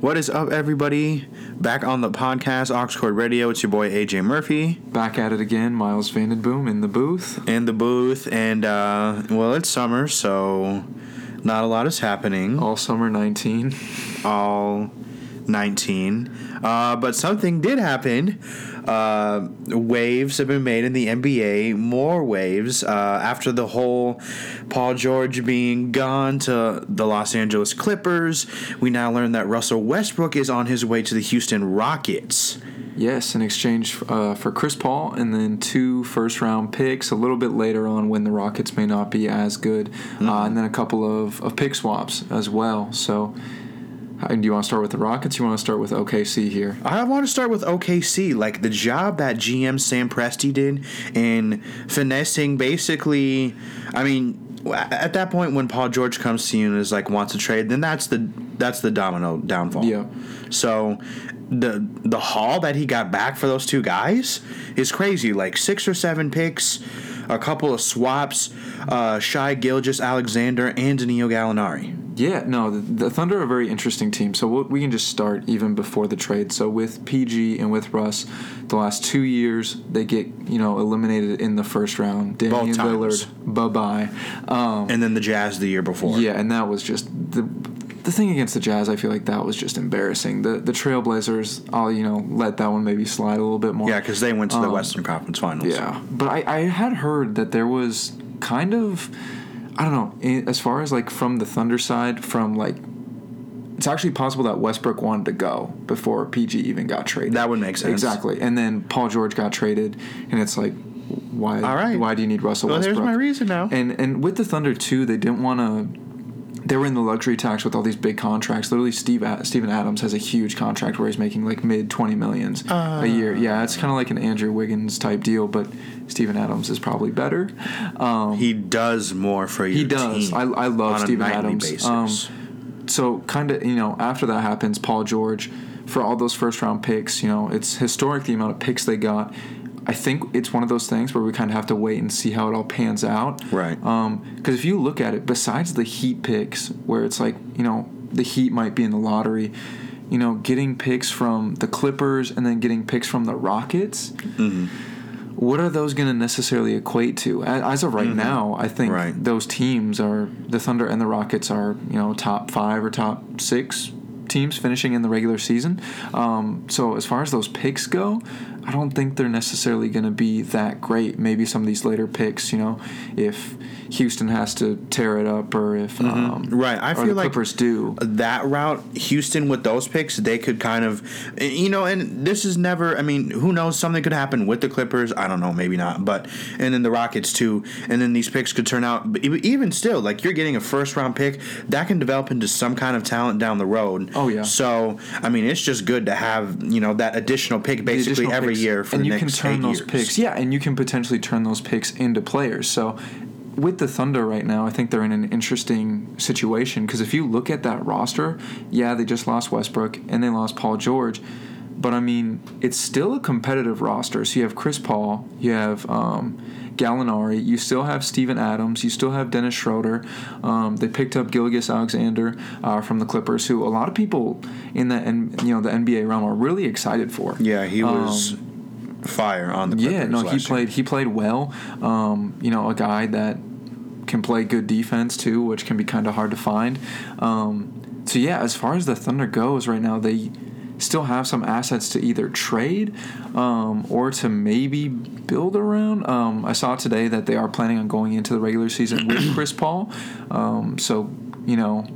What is up, everybody? Back on the podcast, Oxcord Radio. It's your boy AJ Murphy Back at it again, Miles Vandenboom in the booth. in the booth, and uh, well, it's summer, so not a lot is happening. All summer 19. all 19. Uh, but something did happen. Uh, waves have been made in the NBA, more waves, uh, after the whole Paul George being gone to the Los Angeles Clippers. We now learn that Russell Westbrook is on his way to the Houston Rockets. Yes, in exchange uh, for Chris Paul and then two first round picks a little bit later on when the Rockets may not be as good. Uh, and then a couple of, of pick swaps as well. So, do you want to start with the Rockets? You want to start with OKC here? I want to start with OKC. Like the job that GM Sam Presti did in finessing basically, I mean, at that point when Paul George comes to you and is like wants to trade, then that's the that's the domino downfall. Yeah. So the the haul that he got back for those two guys is crazy. Like six or seven picks, a couple of swaps, uh, Shai Gilgeous-Alexander and Danilo Gallinari. Yeah, no, the, the Thunder are a very interesting team. So we'll, we can just start even before the trade. So with PG and with Russ, the last two years they get you know eliminated in the first round. Damian times. Lillard, bye bye. Um, And then the Jazz the year before. yeah, and that was just the the thing against the Jazz. I feel like that was just embarrassing. The the Trailblazers, I'll you know let that one maybe slide a little bit more. Yeah, because they went to the Um, Western Conference Finals. Yeah, but I, I had heard that there was kind of, I don't know, as far as like from the Thunder side, from like, it's actually possible that Westbrook wanted to go before PG even got traded. That would make sense. Exactly, and then Paul George got traded, and it's like, why? All right. Why do you need Russell Well, there's Westbrook? my reason now. And and with the Thunder too, they didn't want to. They were in the luxury tax with all these big contracts. Literally, Steve A- Steven Adams has a huge contract where he's making like mid twenty millions a year. Yeah, it's kind of like an Andrew Wiggins type deal, but Steven Adams is probably better. Um, He does more for your he does. team I, I love on Steven a Adams. basis. Um, so kind of you know after that happens, Paul George for all those first round picks. You know it's historic the amount of picks they got. I think it's one of those things where we kind of have to wait and see how it all pans out. Right. Um, because if you look at it, besides the Heat picks, where it's like you know the Heat might be in the lottery. You know, getting picks from the Clippers and then getting picks from the Rockets mm-hmm. what are those going to necessarily equate to? As of right mm-hmm. now, I think Right. those teams are the Thunder and the Rockets are you know top five or top six teams finishing in the regular season. Um, so as far as those picks go, I don't think they're necessarily going to be that great. Maybe some of these later picks, you know, if Houston has to tear it up or if um, Right, I feel the like Clippers do. that route, Houston with those picks, they could kind of, you know, and this is never. I mean, who knows? Something could happen with the Clippers. I don't know, maybe not. But and then the Rockets too, and then these picks could turn out. But even still, like you're getting a first round pick that can develop into some kind of talent down the road. Oh, yeah. So I mean, it's just good to have you know that additional pick basically additional every. Year for and you can turn those years. picks yeah and you can potentially turn those picks into players so with the thunder right now i think they're in an interesting situation because if you look at that roster yeah they just lost westbrook and they lost paul george but i mean it's still a competitive roster so you have chris paul you have um, Gallinari, you still have Steven Adams, you still have Dennis Schroeder. Um, they picked up Gilgeous-Alexander uh, from the Clippers, who a lot of people in the you know the NBA realm are really excited for. Yeah, he was Um, fire on the. yeah, Clippers no, he last year. played. He played well. Um, you know, a guy that can play good defense too, which can be kind of hard to find. Um, so yeah, as far as the Thunder goes right now, they still have some assets to either trade um, or to maybe build around. Um, I saw today that they are planning on going into the regular season with Chris Paul. Um, so you know,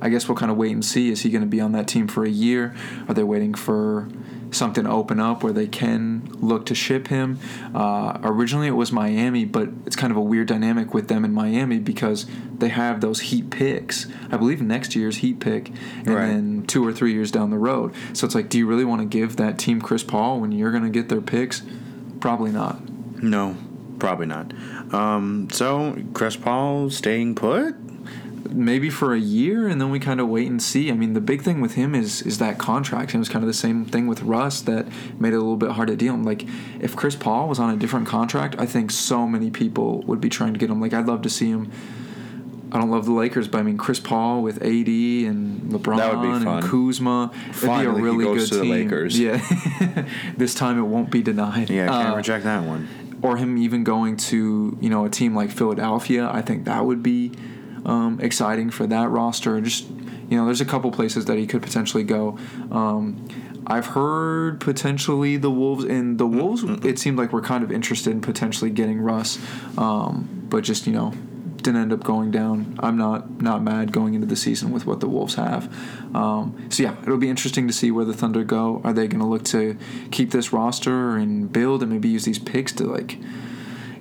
I guess we'll kind of wait and see. Is he going to be on that team for a year? Are they waiting for something to open up where they can look to ship him? Uh, originally, it was Miami, but it's kind of a weird dynamic with them in Miami because they have those Heat picks. I believe next year's Heat pick, and Right. then two or three years down the road. So it's like, do you really want to give that team Chris Paul when you're going to get their picks? Probably not. No, probably not. Um, so Chris Paul staying put. Maybe for a year and then we kind of wait and see. I mean, the big thing with him is is that contract. It was kind of the same thing with Russ that made it a little bit hard to deal. him. Like if Chris Paul was on a different contract, I think so many people would be trying to get him. Like I'd love to see him I don't love the Lakers, but I mean Chris Paul with AD and LeBron That would be fun. and Kuzma. Finally, It'd be a really goes good to the team. Lakers. Yeah, this time it won't be denied. Yeah, I can't Uh, reject that one. or him even going to you know a team like Philadelphia. I think that would be um, exciting for that roster. Just you know, there's a couple places that he could potentially go. Um, I've heard potentially the Wolves and the Wolves. It seemed like we're kind of interested in potentially getting Russ, um, but just you know didn't end up going down. I'm not not mad going into the season with what the Wolves have. Um, so yeah, it'll be interesting to see where the Thunder go. Are they going to look to keep this roster and build and maybe use these picks to like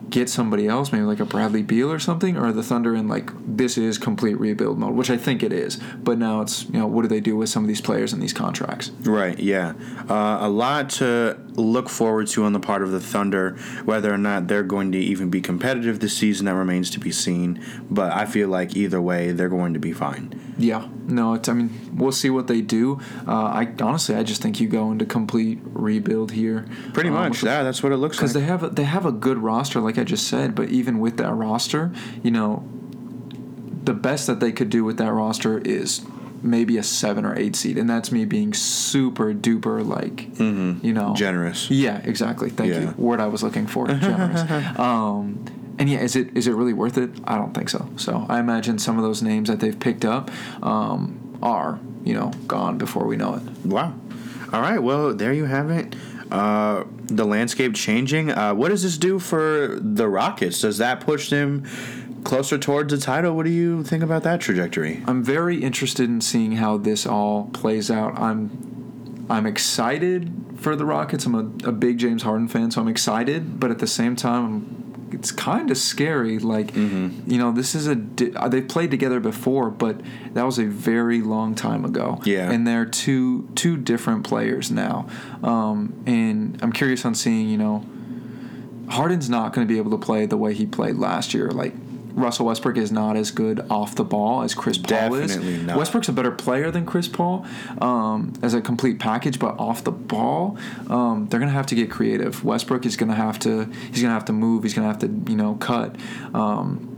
get somebody else, maybe like a Bradley Beal or something, or the Thunder in like this is complete rebuild mode, which I think it is. But now it's you know what do they do with some of these players and these contracts? Right, yeah. Uh, a lot to look forward to on the part of the Thunder. Whether or not they're going to even be competitive this season, that remains to be seen. But I feel like either way, they're going to be fine. Yeah, no, it's, I mean we'll see what they do. Uh, I honestly I just think you go into complete rebuild here. Pretty Um, much, yeah, that's what it looks like. because they have a, they have a good roster, like I just said. But even with that roster, you know, the best that they could do with that roster is maybe a seven or eight seed, and that's me being super duper like, you know, Generous. Yeah, exactly. Thank Yeah. you. Word I was looking for. Generous. um, and yeah, is it is it really worth it? I don't think so. So I imagine some of those names that they've picked up um, are you know gone before we know it. Wow. All right, well, there you have it. Uh, the landscape changing. Uh, what does this do for the Rockets? Does that push them closer towards the title? What do you think about that trajectory? I'm very interested in seeing how this all plays out. I'm I'm excited for the Rockets. I'm a, a big James Harden fan, so I'm excited. But at the same time, I'm, it's kind of scary. Like Mm-hmm. you know, this is a di- uh, they've played together before, but that was a very long time ago. Yeah. and they're two two different players now. Um, and I'm curious on seeing you know Harden's not going to be able to play the way he played last year. Like Russell Westbrook is not as good off the ball as Chris Paul Definitely is. not. Westbrook's a better player than Chris Paul um, as a complete package, but off the ball, um, they're going to have to get creative. Westbrook is going to have to he's going to have to move. He's going to have to you know cut. Um,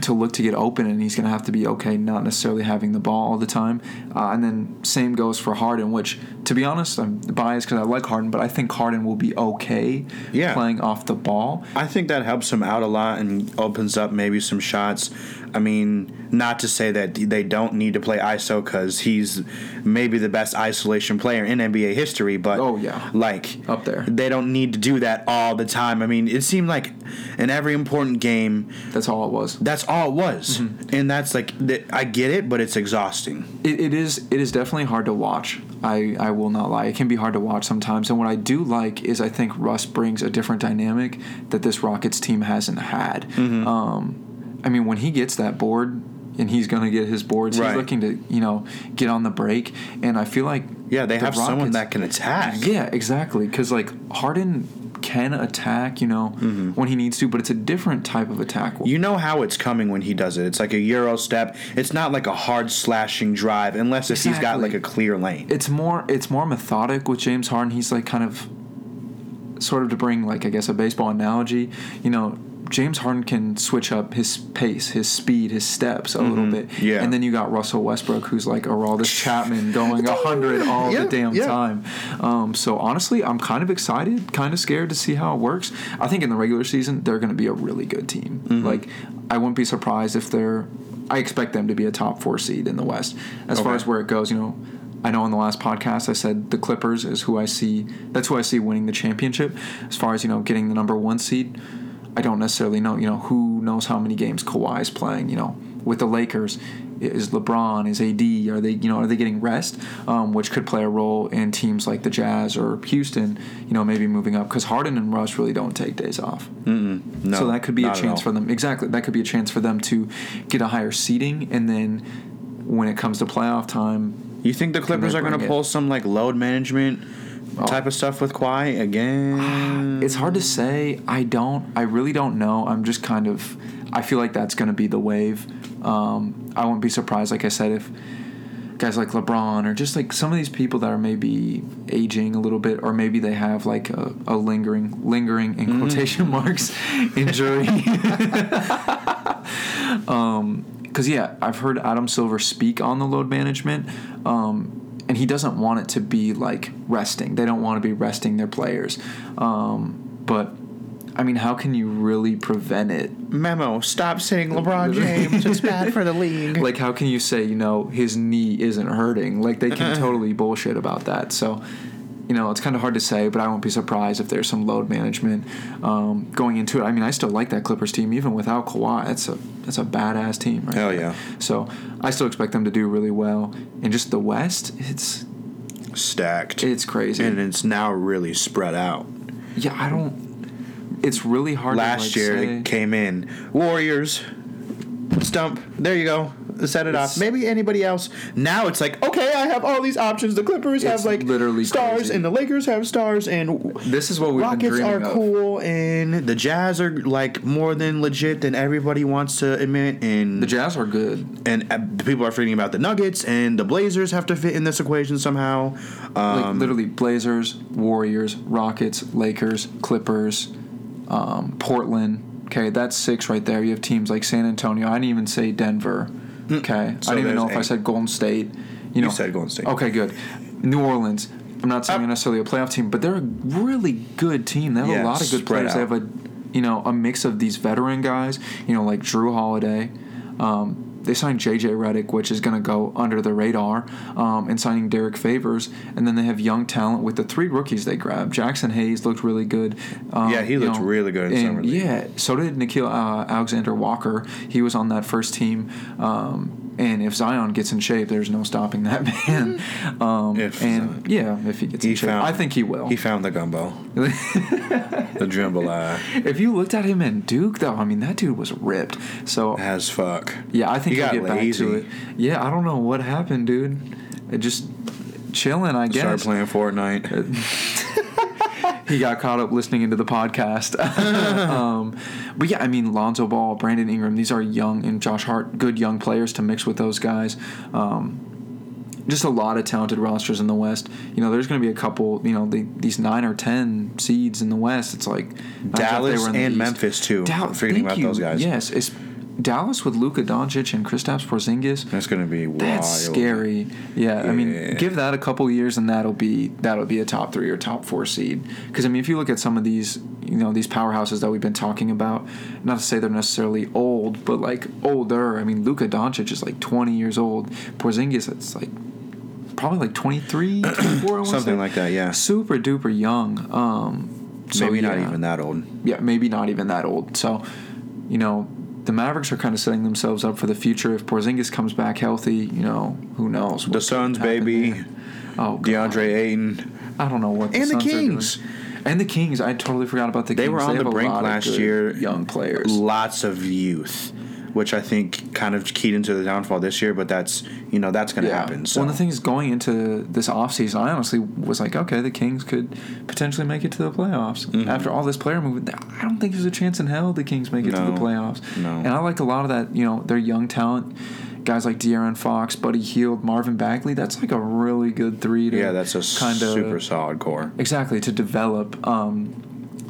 to look to get open, and he's going to have to be okay, not necessarily having the ball all the time. Uh, and then same goes for Harden, which, to be honest, I'm biased because I like Harden, but I think Harden will be okay Yeah. playing off the ball. I think that helps him out a lot and opens up maybe some shots. I mean, not to say that they don't need to play ISO because he's maybe the best isolation player in NBA history, but Oh, yeah. like Up there. they don't need to do that all the time. I mean, it seemed like in every important game, That's all it was. that's all it was, Mm-hmm. and that's like I get it, but it's exhausting. It, it is it is definitely hard to watch. I, I will not lie. It can be hard to watch sometimes. And what I do like is I think Russ brings a different dynamic that this Rockets team hasn't had. Mm-hmm. Um, I mean, when he gets that board and he's going to get his boards, Right. he's looking to you know get on the break. And I feel like Yeah, they the have someone that can attack. Yeah, exactly. Because like Harden can attack, you know, when he needs to, but it's a different type of attack. Mm-hmm. You know how it's coming when he does it. It's like a euro step. It's not like a hard slashing drive, unless if he's got like a clear lane. it's more it's more methodic with James Harden. He's like kind of sort of to bring like I guess a baseball analogy. You know, James Harden can switch up his pace, his speed, his steps a little bit. Mm-hmm. Yeah. And then you got Russell Westbrook, who's like a Aroldis Chapman going hundred all Yeah, the damn yeah. time. Um, so honestly, I'm kind of excited, kind of scared to see how it works. I think in the regular season they're going to be a really good team. Mm-hmm. Like I wouldn't be surprised if they're. I expect them to be a top four seed in the West. As far as where it goes, you know, I know on the last podcast I said the Clippers is who I see. That's who I see winning the championship. As far as you know, getting the number one seed, I don't necessarily know. You know, who knows how many games Kawhi is playing? You know, with the Lakers, is LeBron, is AD? Are they you know are they getting rest? Um, which could play a role in teams like the Jazz or Houston. You know, maybe moving up because Harden and Russ really don't take days off. No, so that could be a chance for them. Exactly, that could be a chance for them to get a higher seating, and then when it comes to playoff time, You think the Clippers are going to pull some like load management Oh. type of stuff with Kawhi again? It's hard to say. I don't. I really don't know. I'm just kind of. I feel like that's going to be the wave. Um, I wouldn't be surprised, like I said, if guys like LeBron or just like some of these people that are maybe aging a little bit, or maybe they have like a, a lingering, lingering in quotation marks, injury. um, because yeah, I've heard Adam Silver speak on the load management, um, and he doesn't want it to be like resting. They don't want to be resting their players, um, but. I mean, how can you really prevent it? Memo: Stop saying LeBron James. it's bad for the league. Like, how can you say, you know, his knee isn't hurting? Like, they can totally bullshit about that. So, you know, it's kind of hard to say, but I won't be surprised if there's some load management um, going into it. I mean, I still like that Clippers team even without Kawhi. It's a that's a badass team. Right Hell there. yeah. So I still expect them to do really well. And just the West, it's stacked. it's crazy. and it's now really spread out. yeah, I don't. It's really hard. Last to, like, year say. it came in Warriors, Stump. There you go. Set it off. Maybe anybody else. Now it's like okay, I have all these options. The Clippers have like literally stars, crazy. and the Lakers have stars, and This is what we've been Rockets are of. cool, and the Jazz are like more than legit than everybody wants to admit. And The Jazz are good. and uh, people are forgetting about the Nuggets, and the Blazers have to fit in this equation somehow. Like Um, literally Blazers, Warriors, Rockets, Lakers, Clippers, um, Portland. Okay, that's six right there. You have teams like San Antonio. I didn't even say Denver. Okay, So I didn't even know if I said Golden State. You know, said Golden State. Okay, good. New Orleans. I'm not saying Uh, necessarily a playoff team, but they're a really good team. They have Yeah, a lot of good players. They have a you know a mix of these veteran guys. You know, like Jrue Holiday. Um, they signed JJ Redick, which is going to go under the radar, um, and signing Derrick Favors, and then they have young talent with the three rookies they grabbed. Jaxson Hayes looked really good. Um, Yeah, he looked really good in and. Yeah, so did Nickeil uh, Alexander Walker. He was on that first team. Um, and if Zion gets in shape, there's no stopping that man. Um, If and Zion- yeah, if he gets He in shape, found- I think he will. He found the gumbo, the jambalaya, if you looked at him in Duke, though, I mean that dude was ripped. So as fuck. yeah, I think He he'll got get back lazy. to it. Yeah, I don't know what happened, dude. It just chilling, I guess. Started guess. playing Fortnite. he got caught up listening into the podcast. um, but yeah, I mean, Lonzo Ball, Brandon Ingram, these are young, and Josh Hart, good young players to mix with those guys. Um, just a lot of talented rosters in the West. You know, there's going to be a couple. You know, the, these nine or ten seeds in the West. It's like Dallas and. Memphis too. Dal- Forgetting thank about you. those guys. Yes, it's Dallas with Luka Doncic and Kristaps Porzingis. That's gonna be wild. That's scary. Yeah, I mean, give that a couple years and that'll be that'll be a top three or top four seed. Because I mean, if you look at some of these, you know, these powerhouses that we've been talking about, not to say they're necessarily old, but like older. I mean, Luka Doncic is like 20 years old. Porzingis, it's like probably like 23, 24. I Something say. like that. Yeah. super duper young. Um, so Maybe not yeah. even that old. Yeah, maybe not even that old. So, you know, the Mavericks are kind of setting themselves up for the future. If Porzingis comes back healthy, you know, who knows? The Suns, baby. there. Oh, God. DeAndre Ayton. I don't know what. And the Suns are doing. Kings. And the Kings. I totally forgot about the They Kings. were on the brink last year. Young players. Lots of youth, which I think kind of keyed into the downfall this year. But that's you know that's gonna happen. So Well, the thing is, going into this offseason, I honestly was like, okay, the Kings could potentially make it to the playoffs. Mm-hmm. After all this player movement, I don't think there's a chance in hell the Kings make it to the playoffs. No. And I like a lot of that, you know, their young talent. Guys like De'Aaron Fox, Buddy Hield, Marvin Bagley. That's like a really good three to yeah, that's a kind of super solid core. Exactly to develop. Um,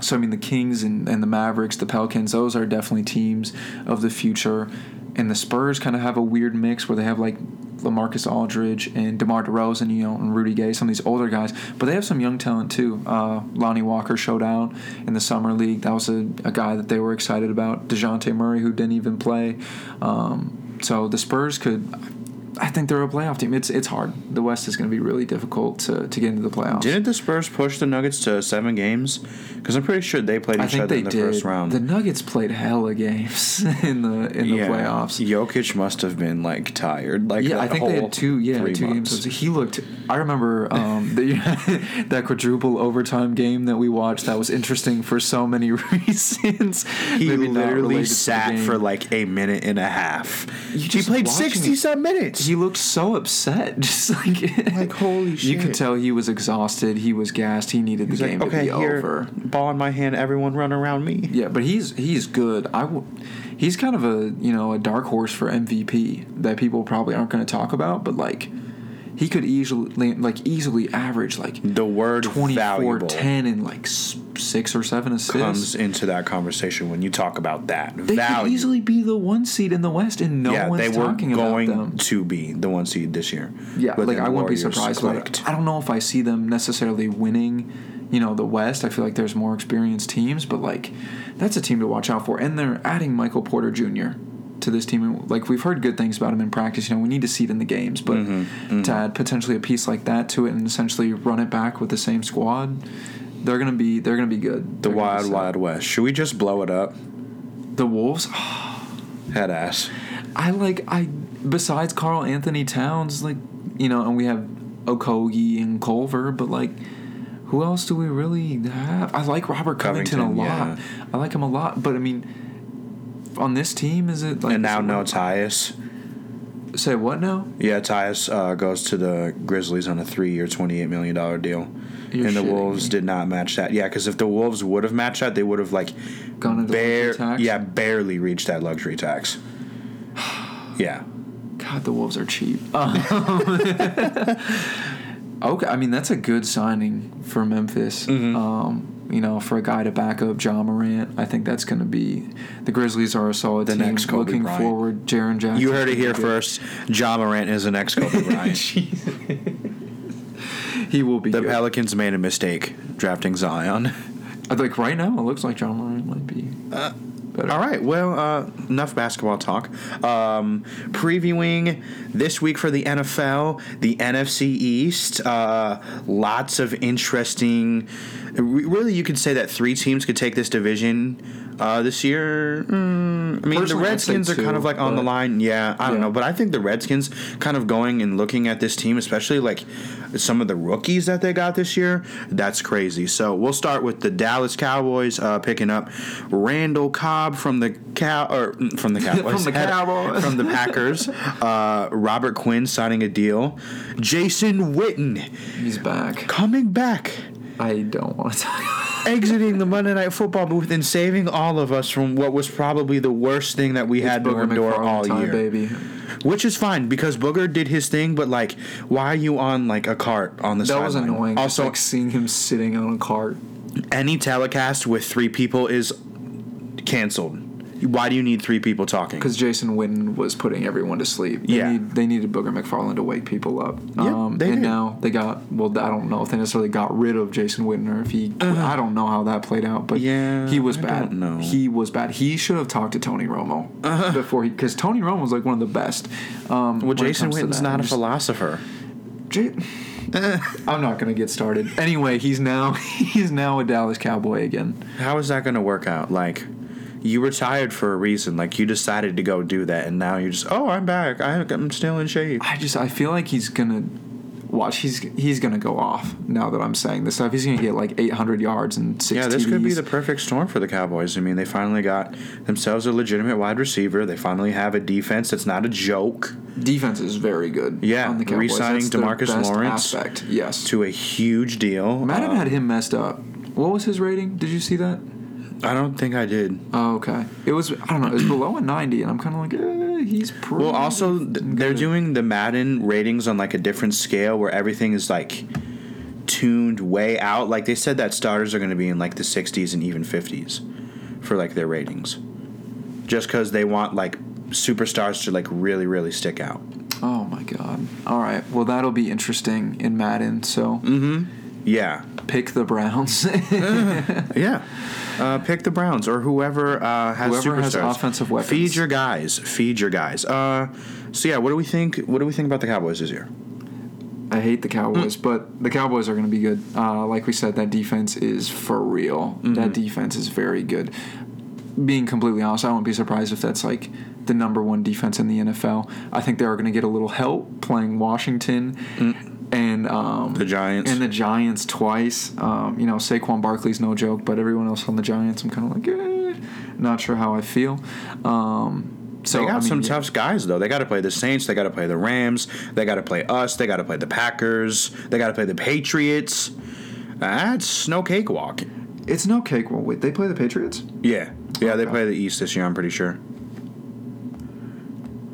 so I mean, the Kings and, and the Mavericks, the Pelicans, those are definitely teams of the future. And the Spurs kind of have a weird mix where they have like LaMarcus Aldridge and DeMar DeRozan, you know, and Rudy Gay, some of these older guys, but they have some young talent too. Uh, Lonnie Walker showed out in the summer league. That was a, a guy that they were excited about. Dejounte Murray, who didn't even play. Um, so the Spurs could. I think they're a playoff team. It's it's hard. The West is going to be really difficult to, to get into the playoffs. Didn't the Spurs push the Nuggets to seven games? Because I'm pretty sure they played I each think other they in the did. first round. The Nuggets played hella games in the in the yeah. playoffs. Jokic must have been like tired. Like Yeah, I think they had two. Yeah, two months. games. He looked. I remember um, the, that quadruple overtime game that we watched. That was interesting for so many reasons. He Maybe literally related to the sat for like a minute and a half. You he played sixty some minutes. He looked so upset, just like Like, holy shit. You could tell he was exhausted. He was gassed. He needed the game like, to okay, be here, over. ball in my hand. Everyone run around me. Yeah, but he's he's good. I w- he's kind of a you know a dark horse for MVP that people probably aren't going to talk about, but like he could easily like easily average like The word 24 valuable. 10 and like six or seven assists. comes into that conversation when you talk about that they value. could easily be the one seed in the West, and no yeah, one's they were talking going about them. to be the one seed this year. Yeah, But like I wouldn't be surprised. But. I don't know if I see them necessarily winning. You know, the West. I feel like there's more experienced teams, but like that's a team to watch out for. And they're adding Michael Porter Jr. to this team. And, Like we've heard good things about him in practice. You know, we need to see it in the games, but Mm-hmm, to add potentially a piece like that to it and essentially run it back with the same squad, they're gonna be they're gonna be good. The They're Wild. Wild West. Should we just blow it up? The Wolves. Head ass. I like I besides Karl-Anthony Towns, like you know, and we have Okogie and Culver, but like who else do we really have? I like Robert Covington, Covington, a lot. yeah. I like him a lot, but I mean, on this team, is it like and now no Tyus. Say what now? Yeah, Tyus uh, goes to the Grizzlies on a three-year, twenty-eight million dollar deal, You're and the Wolves me. did not match that. Yeah, because if the Wolves would have matched that, they would have like Gone into bare, tax? yeah, barely reached that luxury tax. Yeah, God, the Wolves are cheap. okay, I mean that's a good signing for Memphis. Mm-hmm. Um, you know, for a guy to back up Ja Morant, I think that's going to be the Grizzlies are a solid The team. next Kobe Looking Bryant. forward, Jaren Jackson. you heard it here first. Ja Morant is an ex-Kobe Bryant. He will be. the good. Pelicans made a mistake drafting Zion. I think right now it looks like Ja Morant might be better. All right. Well, uh, enough basketball talk. Um, previewing this week for the NFL, the NFC East. Uh, lots of interesting. Really, you could say that three teams could take this division uh, this year. Mm, I mean, Personally, the Redskins are kind of like on the line. Yeah, I don't Yeah. know, but I think the Redskins kind of going and looking at this team, especially like some of the rookies that they got this year. That's crazy. So we'll start with the Dallas Cowboys uh, picking up Randall Cobb from the cow or mm, from the Cowboys From the Cowboys. from the Packers. Uh, Robert Quinn signing a deal. Jason Witten He's back. coming back. I don't want to talk. Exiting the Monday Night Football booth and saving all of us from what was probably the worst thing that we had to endure all time, year. baby. Which is fine because Booger did his thing, but like, why are you on like a cart on the side? That was annoying. Also, Also, like seeing him sitting on a cart. any telecast with three people is canceled. Why do you need three people talking? Because Jason Witten was putting everyone to sleep. They Yeah. need, they needed Booger McFarland to wake people up. Um, they and did. now they got well. I don't know if they necessarily got rid of Jason Witten or if he. I don't know how that played out, but. Yeah, he was I bad. don't. He was bad. He should have talked to Tony Romo Uh-huh. before he because Tony Romo was like one of the best. Um, well, Jason Witten's not a philosopher. J- I'm not gonna get started. Anyway, he's now he's now a Dallas Cowboy again. How is that going to work out? Like, you retired for a reason. Like, you decided to go do that, and now you're just, oh, I'm back. I, I'm still in shape. I just I feel like he's gonna watch. He's he's gonna go off now that I'm saying this stuff. He's gonna get like 800 yards and six. Yeah, this could be the perfect storm for the Cowboys. I mean, they finally got themselves a legitimate wide receiver. They finally have a defense that's not a joke defense is very good. Yeah, on the Cowboys. re-signing That's DeMarcus Lawrence aspect. Yes, to a huge deal. Madden Uh, had him messed up. What was his rating? Did you see that? I don't think I did. Oh, okay. It was I don't know. It was below a 90, and I'm kind of like, eh, he's pretty. Well, also th- they're doing the Madden ratings on like a different scale where everything is like tuned way out. Like they said that starters are going to be in like the 60s and even 50s for like their ratings, just because they want like superstars to like really really stick out. Oh my god. All right. Well, that'll be interesting in Madden. So Yeah, pick the Browns. yeah. Uh, pick the Browns or whoever uh, has Whoever has offensive weapons. Feed your guys. Feed your guys. Uh, so yeah, what do we think? What do we think about the Cowboys this year? I hate the Cowboys, but the Cowboys are going to be good. Uh, like we said, that defense is for real. That defense is very good. Being completely honest, I wouldn't be surprised if that's like the number one defense in the NFL. I think they are going to get a little help playing Washington and um, The Giants. and the Giants twice. Um, you know, Saquon Barkley's no joke, but everyone else on the Giants, I'm kind of like, eh, not sure how I feel. Um, so they got I mean, some yeah. tough guys though. They got to play the Saints. They got to play the Rams. They got to play us. They got to play the Packers. They got to play the Patriots. That's no cakewalk. It's no cake. Well, wait, they play the Patriots? Yeah, yeah. They play the East this year. I'm pretty sure.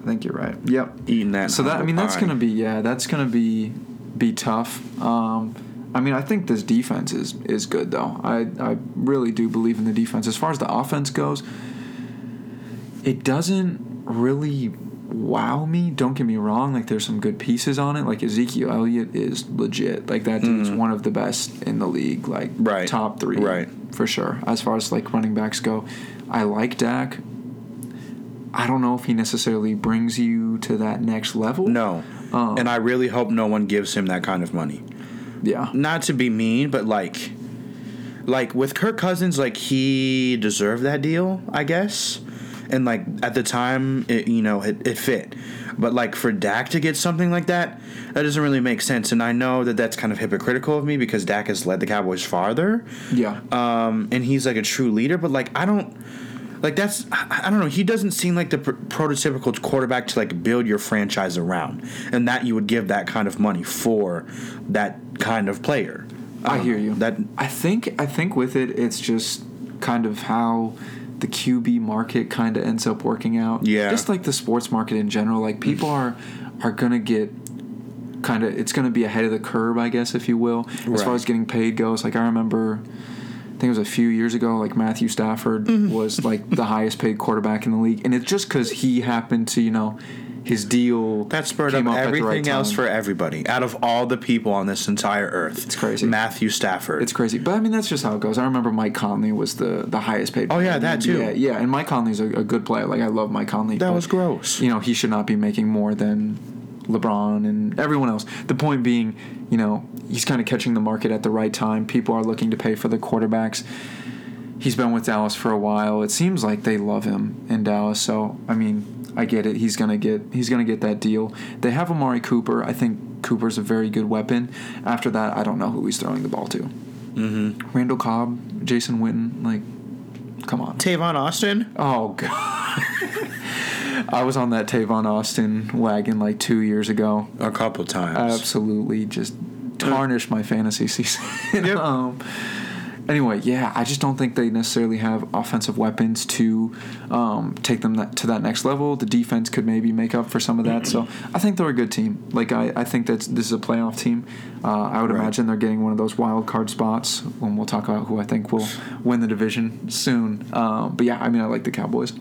I think you're right. Yep. Eating that. So that I mean that's pie. gonna be yeah that's gonna be be tough. Um, I mean, I think this defense is is good though. I I really do believe in the defense. As far as the offense goes, it doesn't really wow me. Don't get me wrong. Like there's some good pieces on it. Like Ezekiel Elliott is legit. Like that dude's one of the best in the league. Like. Right. top three. Right. For sure. As far as like running backs go, I like Dak. I don't know if he necessarily brings you to that next level. No. Um, and I really hope no one gives him that kind of money. Yeah. Not to be mean, but like like with Kirk Cousins, like he deserved that deal, I guess. And like at the time, it, you know, it, it fit. But like for Dak to get something like that, that doesn't really make sense. And I know that that's kind of hypocritical of me because Dak has led the Cowboys farther. Yeah. um, and he's like a true leader. But like, I don't like that's I, I don't know. He doesn't seem like the pr- prototypical quarterback to like build your franchise around, and that you would give that kind of money for that kind of player. I don't hear know. you. That I think I think with it, it's just kind of how the QB market kind of ends up working out. Yeah. Just like the sports market in general, like people are are gonna get kind of it's gonna be ahead of the curve, I guess, if you will, as Right. far as getting paid goes. Like I remember. I think it was a few years ago. Like Matthew Stafford Mm-hmm. was like the highest paid quarterback in the league, and it's just because he happened to, you know, his deal that spurred up came at the right everything else time. for everybody. Out of all the people on this entire earth, it's crazy. Matthew Stafford. It's crazy, but I mean that's just how it goes. I remember Mike Conley was the the highest paid. Oh, yeah, that too. NBA. Yeah, and Mike Conley's a, a good player. Like I love Mike Conley. that but, was gross. You know he should not be making more than LeBron and everyone else. The point being, you know, he's kind of catching the market at the right time. People are looking to pay for the quarterbacks. He's been with Dallas for a while. It seems like they love him in Dallas. So I mean, I get it. He's gonna get he's gonna get that deal. They have Amari Cooper. I think Cooper's a very good weapon. After that, I don't know who he's throwing the ball to. Mm-hmm. Randall Cobb, Jason Witten, like, come on. Tavon Austin. Oh god. I was on that Tavon Austin wagon like two years ago. A couple times. Absolutely, just tarnished my fantasy season. Yep. um, anyway, yeah, I just don't think they necessarily have offensive weapons to um, take them that, to that next level. The defense could maybe make up for some of that. So I think they're a good team. Like I, I think that this is a playoff team. Uh, I would Right. imagine they're getting one of those wild card spots. And we'll talk about who I think will win the division soon. Um, but yeah, I mean, I like the Cowboys.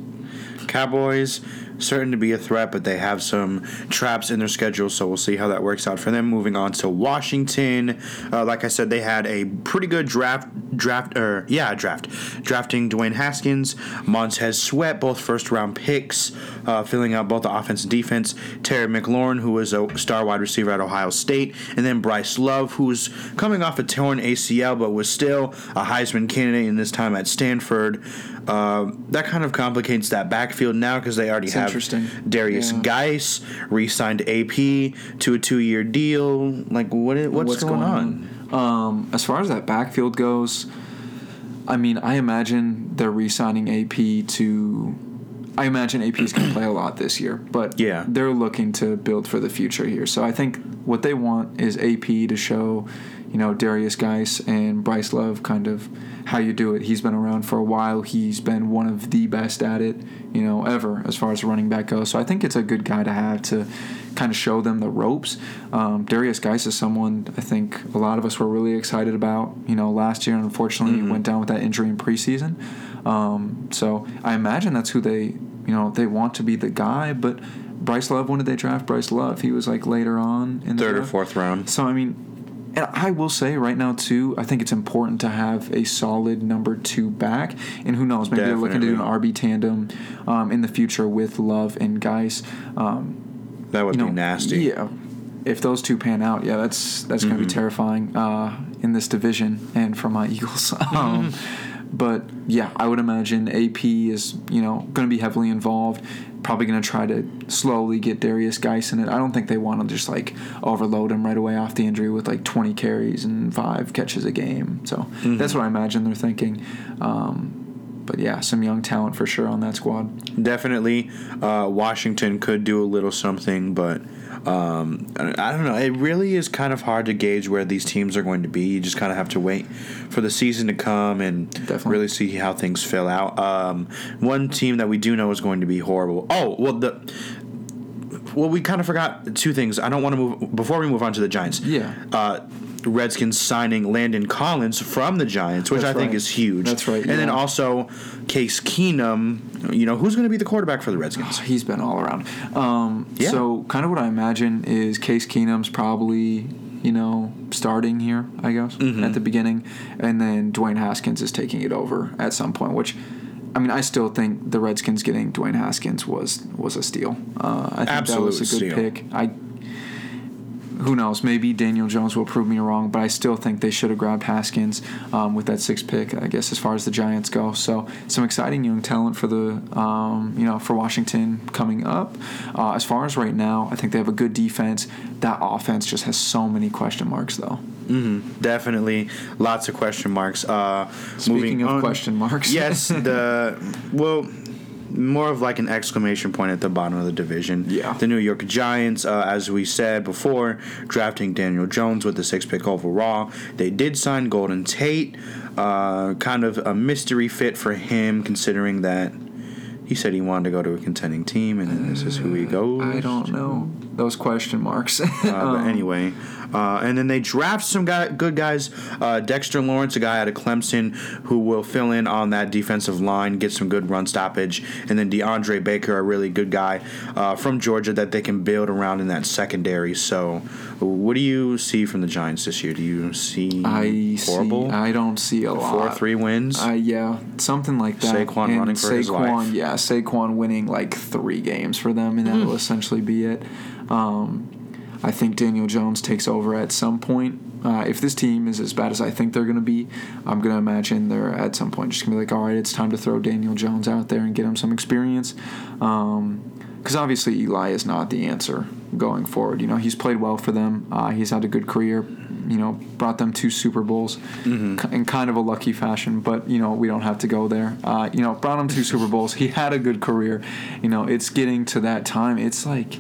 Cowboys certain to be a threat, but they have some traps in their schedule, so we'll see how that works out for them. Moving on to Washington, uh, like I said, they had a pretty good draft. Draft, or yeah, draft, drafting Dwayne Haskins, Montez Sweat, both first round picks, uh, filling out both the offense and defense. Terry McLaurin, who was a star wide receiver at Ohio State, and then Bryce Love, who's coming off a torn ACL, but was still a Heisman candidate in this time at Stanford. Uh, that kind of complicates that backfield now because they already have interesting. Derrius Yeah. Guice re-signed AP to a two-year deal. Like, what? i- What's, going, on? Um, as far as that backfield goes, I mean, I imagine they're re-signing AP to. I imagine AP is going to play a lot this year, but Yeah. they're looking to build for the future here. So I think what they want is AP to show, you know, Derrius Guice and Bryce Love kind of how you do it. He's been around for a while. He's been one of the best at it, you know, ever as far as running back goes. So I think it's a good guy to have to kind of show them the ropes. Um, Derrius Guice is someone I think a lot of us were really excited about. You know, last year, unfortunately, he went down with that injury in preseason. Um, so I imagine that's who they, you know, they want to be the guy. But Bryce Love, when did they draft Bryce Love? He was like later on in the Third or fourth round. So I mean, and I will say right now too, I think it's important to have a solid number two back. And who knows, maybe they're looking to do an RB tandem um, in the future with Love and Guice. Um, That would you know, be nasty. Yeah, if those two pan out, yeah, that's that's going to be terrifying uh, in this division and for my Eagles. um, but yeah, I would imagine AP is you know going to be heavily involved. Probably going to try to slowly get Derrius Guice in it. I don't think they want to just like overload him right away off the injury with like 20 carries and five catches a game. So that's what I imagine they're thinking. Um, but yeah, some young talent for sure on that squad. Definitely, uh, Washington could do a little something, but um, I don't know. It really is kind of hard to gauge where these teams are going to be. You just kind of have to wait for the season to come and Definitely. really see how things fill out. Um, one team that we do know is going to be horrible. Oh, well the. Well, we kind of forgot two things. I don't want to move before we move on to the Giants. Yeah. Uh, Redskins signing Landon Collins from the Giants, which That's I think is huge. That's right, And then also Case Keenum. You know, who's going to be the quarterback for the Redskins? He's been all around. Um, Yeah. So, kind of what I imagine is Case Keenum's probably, you know, starting here, I guess, Mm-hmm. at the beginning. And then Dwayne Haskins is taking it over at some point, which. I mean, I still think the Redskins getting Dwayne Haskins was was a steal. Uh, I think that was a good steal. pick. I who knows? Maybe Daniel Jones will prove me wrong, but I still think they should have grabbed Haskins um, with that sixth pick. I guess as far as the Giants go, so some exciting young talent for the um, you know for Washington coming up. Uh, as far as right now, I think they have a good defense. That offense just has so many question marks, though. Definitely lots of question marks. Uh, Speaking moving of on- question marks, yes, the well, more of like an exclamation point at the bottom of the division. Yeah. the New York Giants, uh, as we said before, drafting Daniel Jones with the sixth pick overall. They did sign Golden Tate, uh, kind of a mystery fit for him, considering that. He said he wanted to go to a contending team, and then this is who he goes. I don't know those question marks. Uh, but Um, anyway, uh, and then they draft some guy, good guys. Uh, Dexter Lawrence, a guy out of Clemson, who will fill in on that defensive line, get some good run stoppage, and then DeAndre Baker, a really good guy uh, from Georgia that they can build around in that secondary. So, what do you see from the Giants this year? Do you see I horrible see. I don't see a lot. four three wins? Uh, yeah, something like that. Saquon And running for his Saquon, life. Yeah, Saquon winning like three games for them, and that Hmm. will essentially be it. Um, I think Daniel Jones takes over at some point. Uh, if this team is as bad as I think they're going to be, I'm going to imagine they're at some point just going to be like, all right, it's time to throw Daniel Jones out there and get him some experience. Because obviously Eli is not the answer going forward. You know, he's played well for them. Uh, he's had a good career. You know, brought them two Super Bowls Mm-hmm. in kind of a lucky fashion. But you know, we don't have to go there. Uh, you know, brought them two Super Bowls. He had a good career. You know, it's getting to that time. It's like,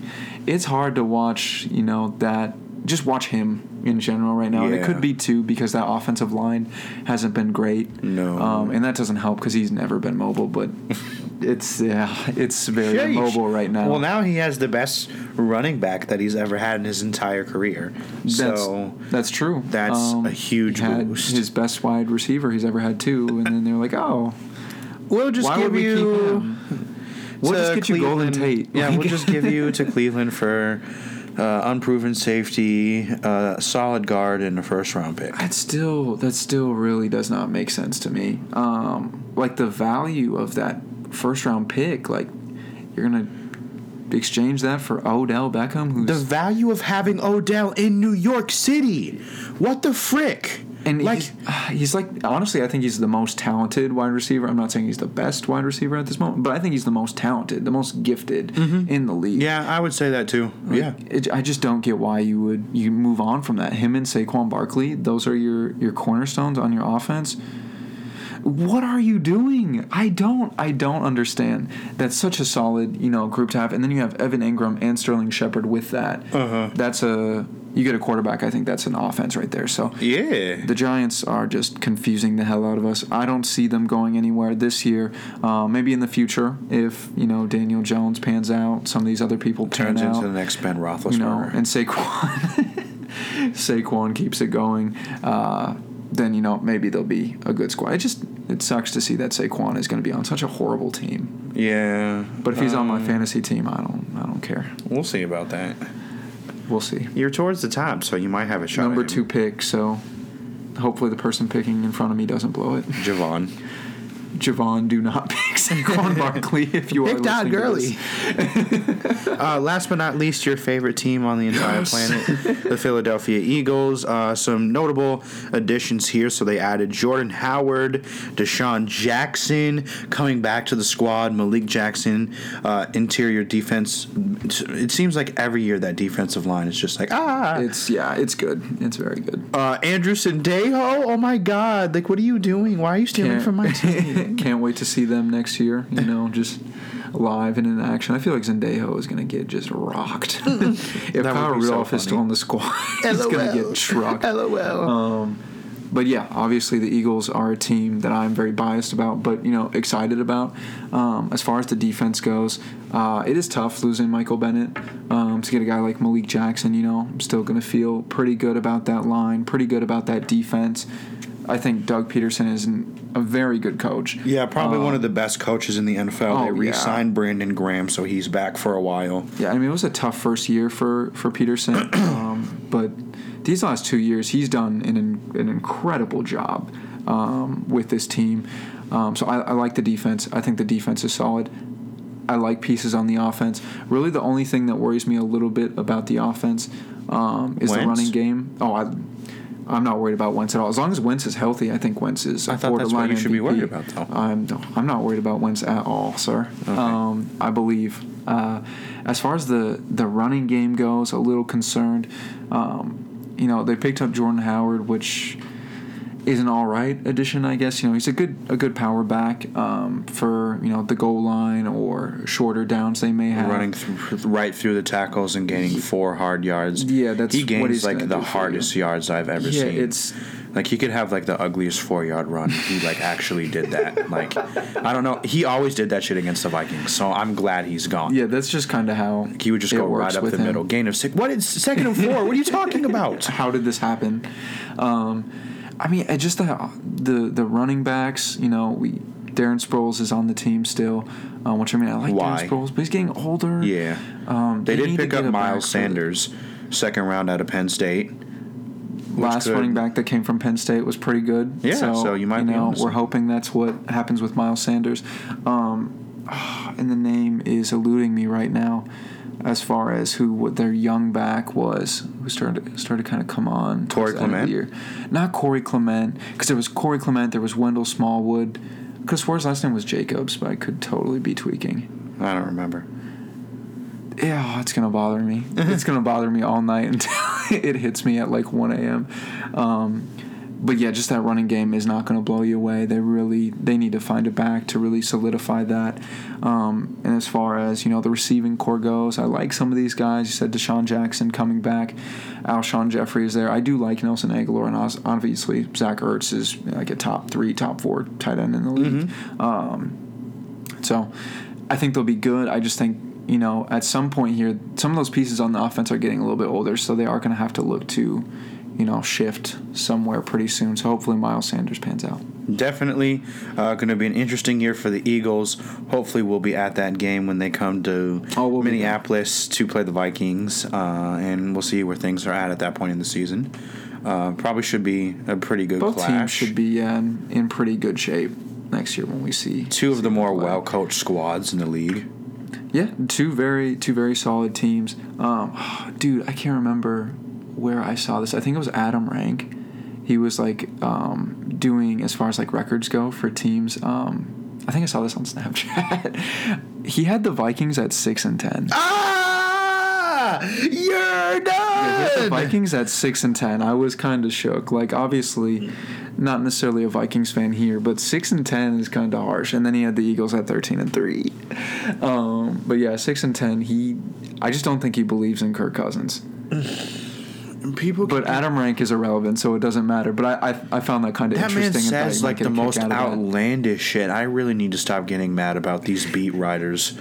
it's hard to watch. You know that. Just watch him in general right now. And it could be too because that offensive line hasn't been great. No. Um, and that doesn't help because he's never been mobile. But it's yeah, it's very Sheesh. mobile right now. Well, now he has the best running back that he's ever had in his entire career. So that's true. that's a huge boost. His best wide receiver he's ever had too, and then they're like, "Oh, we'll just why give we you. We'll just get you Golden Tate." Yeah, we'll just give you to Cleveland for uh, unproven safety, uh, solid guard, and a first round pick. That still that still really does not make sense to me. Um, like the value of that first round pick, like you're gonna exchange that for Odell Beckham, who's The value of having Odell in New York City. What the frick? And like, he's, he's like honestly, I think he's the most talented wide receiver. I'm not saying he's the best wide receiver at this moment, but I think he's the most talented, the most gifted in the league. yeah, I would say that too. Yeah. It, I just don't get why you would you move on from that. Him and Saquon Barkley, those are your your cornerstones on your offense. What are you doing? I don't I don't understand. That's such a solid, you know, group to have. And then you have Evan Engram and Sterling Shepard with that. Uh-huh. That's a you get a quarterback, I think that's an offense right there. So Yeah. the Giants are just confusing the hell out of us. I don't see them going anywhere this year. Uh, maybe in the future, if you know Daniel Jones pans out, some of these other people Turns out, into the next Ben Roethlisberger. you know, and Saquon, Saquon keeps it going. Uh, then you know maybe they'll be a good squad. It just it sucks to see that Saquon is going to be on such a horrible team. yeah. But if he's on my um, fantasy team, I don't I don't care. We'll see about that. We'll see. You're towards the top, so you might have a shot. Number at him. two pick, so hopefully the person picking in front of me doesn't blow it. Javon. Javon, do not pick Saquon Barkley if you are Pick Todd listening to Gurley. this. uh, last but not least, your favorite team on the entire Yes. planet, the Philadelphia Eagles. Uh, some notable additions here. So they added Jordan Howard, DeSean Jackson coming back to the squad, Malik Jackson, uh, interior defense. It seems like every year that defensive line is just like, ah. It's yeah, it's good. It's very good. Uh, Andrew Sendejo, oh my God! Like, what are you doing? Why are you stealing Can't- from my team? Can't wait to see them next year. You know, just live and in action. I feel like Sendejo is gonna get just rocked. if That Kyle be so Rudolph is still on the squad, he's gonna get trucked. LOL. Um, but yeah, obviously the Eagles are a team that I'm very biased about, but you know excited about. Um, as far as the defense goes, uh, it is tough losing Michael Bennett. Um, to get a guy like Malik Jackson, you know, I'm still going to feel pretty good about that line, pretty good about that defense. I think Doug Pederson is an, a very good coach. Yeah, probably um, one of the best coaches in the NFL. Oh, they re-signed yeah. Brandon Graham, so he's back for a while. Yeah, I mean it was a tough first year for for Pederson, um, but these last two years he's done an an incredible job um, with this team. Um, so I, I like the defense. I think the defense is solid. I like pieces on the offense. Really, the only thing that worries me a little bit about the offense um, is Wentz? the running game. Oh, I I'm not worried about Wentz at all. As long as Wentz is healthy, I think Wentz is. I thought that's what you should MVP. be worried about, though. I'm I'm not worried about Wentz at all, sir. Okay. Um, I believe. Uh, as far as the the running game goes, a little concerned. Um, you know, they picked up Jordan Howard, which is an all right addition, I guess. You know, he's a good a good power back um, for you know the goal line or shorter downs they may have. Running through, right through the tackles and gaining four hard yards. Yeah, that's he gains like the hardest yards I've ever yeah, seen. Yeah, it's like he could have like the ugliest four yard run. He like actually did that. Like I don't know. He always did that shit against the Vikings. So I'm glad he's gone. Yeah, that's just kind of how like he would just go right up the him. middle, gain of six. What is second and four? what are you talking about? how did this happen? Um, I mean, just the the the running backs. You know, we Darren Sproles is on the team still, uh, which I mean, I like Why? Darren Sproles, but he's getting older. Yeah, um, they, they did pick up Miles Sanders, second round out of Penn State. Last could, running back that came from Penn State was pretty good. Yeah, so, so you might you know we're hoping that's what happens with Miles Sanders. Um, and the name is eluding me right now as far as who their young back was, who started started kind of come on. Corey Clement. year. Not Corey Clement, because there was Corey Clement, there was Wendell Smallwood. Because for his last name was Jacobs, but I could totally be tweaking. I don't remember. Yeah, it's gonna bother me. it's gonna bother me all night until it hits me at like 1 a.m. Um, but yeah, just that running game is not going to blow you away. They really they need to find a back to really solidify that. Um, and as far as you know, the receiving corps goes, I like some of these guys. You said DeSean Jackson coming back, Alshon Jeffery is there. I do like Nelson Agholor, and obviously Zach Ertz is like a top three, top four tight end in the league. Mm-hmm. Um, so I think they'll be good. I just think you know at some point here, some of those pieces on the offense are getting a little bit older, so they are going to have to look to you know, shift somewhere pretty soon. So hopefully Miles Sanders pans out. Definitely uh, going to be an interesting year for the Eagles. Hopefully we'll be at that game when they come to oh, we'll Minneapolis to play the Vikings, uh, and we'll see where things are at at that point in the season. Uh, probably should be a pretty good Both clash. teams should be in, in pretty good shape next year when we see two of the more well coached squads in the league. Yeah, two very two very solid teams. Um, dude, I can't remember where I saw this. I think it was Adam Rank. He was like um, doing as far as like records go for teams. Um, I think I saw this on Snapchat. he had the Vikings at six and ten. Ah, you're done. Yeah, the Vikings at six and ten. I was kind of shook. Like obviously, not necessarily a Vikings fan here, but six and ten is kind of harsh. And then he had the Eagles at thirteen and three. Um, but yeah, six and ten. He, I just don't think he believes in Kirk Cousins. people. But Adam Rank is irrelevant, so it doesn't matter. But I I, I found that kind of interesting. That man says like the most outlandish shit. I really need to stop getting mad about these beat writers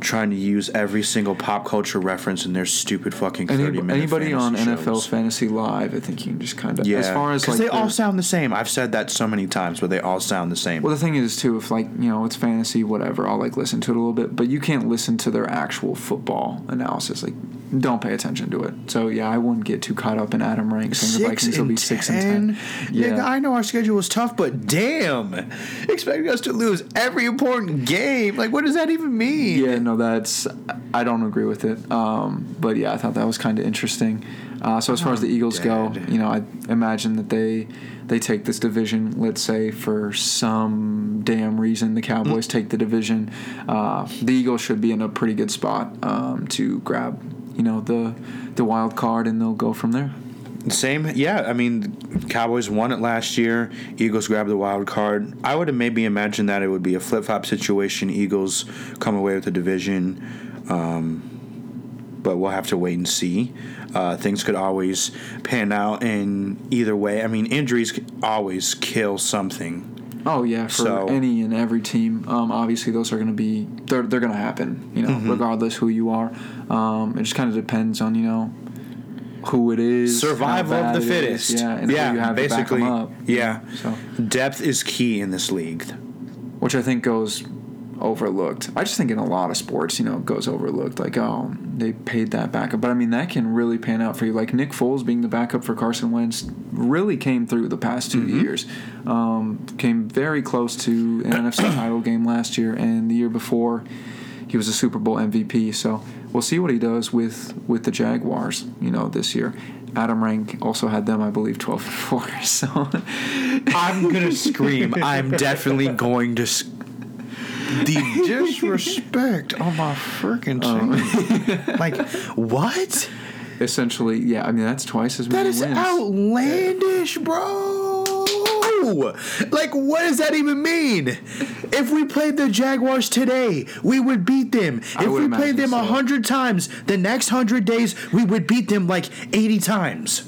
trying to use every single pop culture reference in their stupid fucking thirty Any, minute. Anybody on shows. NFL Fantasy Live, I think you can just kind of yeah. As far as like they all sound the same. I've said that so many times, but they all sound the same. Well, the thing is too, if like you know it's fantasy, whatever, I'll like listen to it a little bit, but you can't listen to their actual football analysis. Like, don't pay attention to it. So yeah, I wouldn't get too caught up in Adam Rank saying the Vikings will be six and ten. Yeah. yeah, I know our schedule was tough, but damn, expecting us to lose every important game. Like, what does that even mean? Yeah, no, that's I don't agree with it. Um, but yeah, I thought that was kind of interesting. Uh, so as far as the Eagles go, you know, I imagine that they they take this division. Let's say for some damn reason the Cowboys mm. take the division, uh, the Eagles should be in a pretty good spot um, to grab, you know, the the wild card, and they'll go from there. Same, yeah. I mean, Cowboys won it last year. Eagles grabbed the wild card. I would have maybe imagined that it would be a flip flop situation. Eagles come away with the division. Um, but we'll have to wait and see. Uh, things could always pan out in either way. I mean, injuries always kill something. Oh yeah, for So- any and every team. Um, obviously, those are going to be they're they're going to happen. You know, Mm-hmm. regardless who you are. Um, it just kind of depends on you know who it is. Survival of the it is, fittest. Yeah, and who you have basically. to back 'em up. Yeah. So, Depth is key in this league. which I think goes overlooked. I just think in a lot of sports, you know, it goes overlooked. Like, oh, they paid that backup, but I mean, that can really pan out for you. Like Nick Foles being the backup for Carson Wentz really came through the past 2 Mm-hmm. years. Um, came very close to an NFC title game last year, and the year before, he was a Super Bowl MVP. So we'll see what he does with with the Jaguars. You know, this year. Adam Rank also had them, I believe, twelve and four. So I'm gonna scream. I'm definitely going to. S- the disrespect on my freaking oh. team. like what? essentially, yeah. I mean, that's twice as many That is wins. outlandish, bro. Like, what does that even mean? If we played the Jaguars today, we would beat them. I If we played them a so. hundred times, the next hundred days we would beat them like eighty times.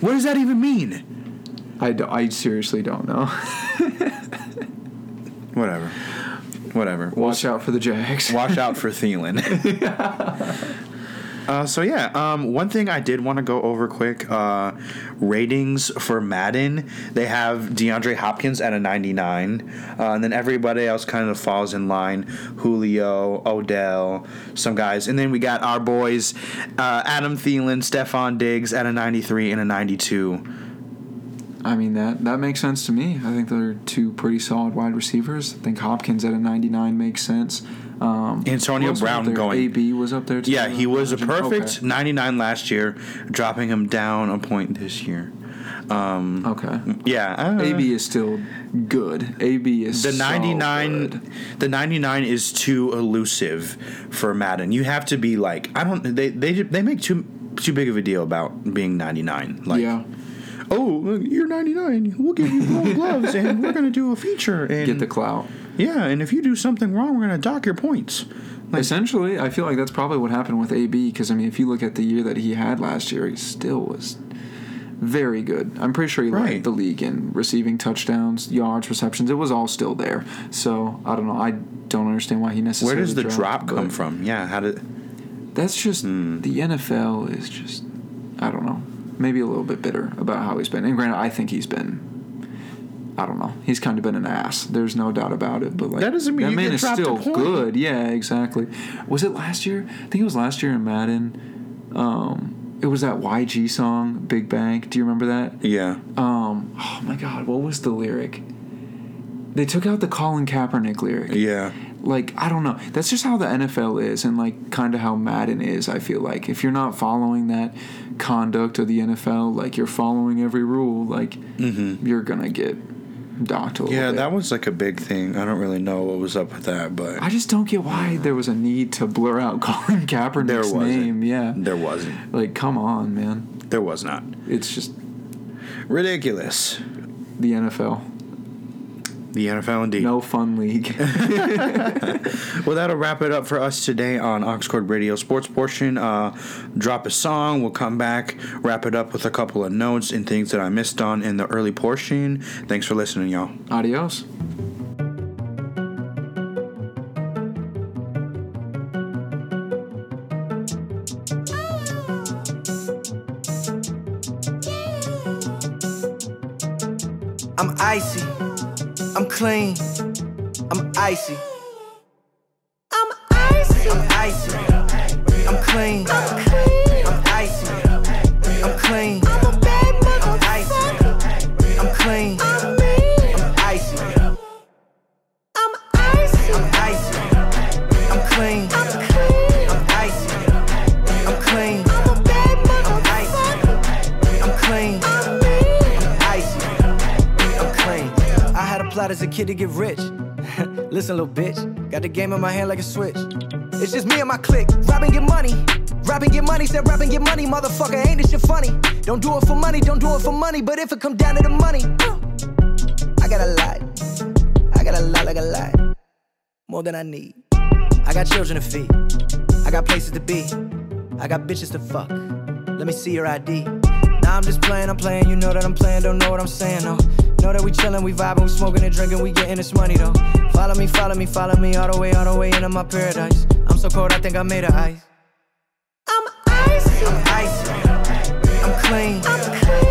What does that even mean? I, do, I seriously don't know. Whatever. Whatever. Watch out for the Jags. Watch out for Thielen. Uh, so yeah, um, one thing I did want to go over quick: uh, ratings for Madden. They have DeAndre Hopkins at a 99, uh, and then everybody else kind of falls in line: Julio, Odell, some guys, and then we got our boys: uh, Adam Thielen, Stefon Diggs at a 93 and a 92. I mean that that makes sense to me. I think they're two pretty solid wide receivers. I think Hopkins at a 99 makes sense. Um, Antonio who else was Brown going- AB was up there too. Yeah, he was a Okay. perfect 99 last year, dropping him down a point this year. Um, Okay. yeah, uh, AB is still good. AB is the so 99 good. the 99 is too elusive for Madden. You have to be like I don't they they they make too too big of a deal about being 99. Like yeah, oh, you're 99. We'll give you gold gloves and we're going to do a feature and get the clout. Yeah, and if you do something wrong, we're going to dock your points. Like, Essentially, I feel like that's probably what happened with AB. Because I mean, if you look at the year that he had last year, he still was very good. I'm pretty sure he Right. led the league in receiving touchdowns, yards, receptions. It was all still there. So I don't know. I don't understand why he necessarily. where does the dropped, drop come from? Yeah, how did That's just Hmm. the NFL is just. I don't know. Maybe a little bit bitter about how he's been. And granted, I think he's been. I don't know. He's kind of been an ass. There's no doubt about it. But like That doesn't mean that you man can is still good. Yeah, exactly. Was it last year? I think it was last year in Madden. Um, it was that YG song, Big Bank. Do you remember that? Yeah. Um, oh my God, what was the lyric? They took out the Colin Kaepernick lyric Yeah. Like I don't know. That's just how the NFL is, and like kind of how Madden is. I feel like if you're not following that conduct of the NFL, like you're following every rule, like you're gonna get docked a little Mm-hmm. Yeah, bit. that was like a big thing. I don't really know what was up with that, but I just don't get why there was a need to blur out Colin Kaepernick's name. Yeah, There wasn't. like come on, man. There was not. It's just Ridiculous. the NFL. The NFL indeed. No fun league. Well, that'll wrap it up for us today on Oxcord Radio Sports Portion. Uh, drop a song. We'll come back, wrap it up with a couple of notes and things that I missed on in the early portion. Thanks for listening, y'all. Adios. I'm icy. Clean. I'm icy. Plot as a kid to get rich. Listen, little bitch, got the game in my hand like a switch. It's just me and my clique, rap and get money. Rap and get money, said rap and get money, motherfucker, ain't this shit funny? Don't do it for money, don't do it for money, but if it come down to the money, I got a lot. I got a lot, like a lot. More than I need. I got children to feed. I got places to be. I got bitches to fuck. Let me see your ID. Nah, I'm just playing, I'm playing. You know that I'm playing, don't know what I'm saying, though. Know that we chillin', we vibing, we smoking and drinking, we getting this money, though. Follow me, follow me, follow me all the way, all the way into my paradise. I'm so cold, I think I made of ice. I'm icy. I'm icy. I'm clean. I'm clean.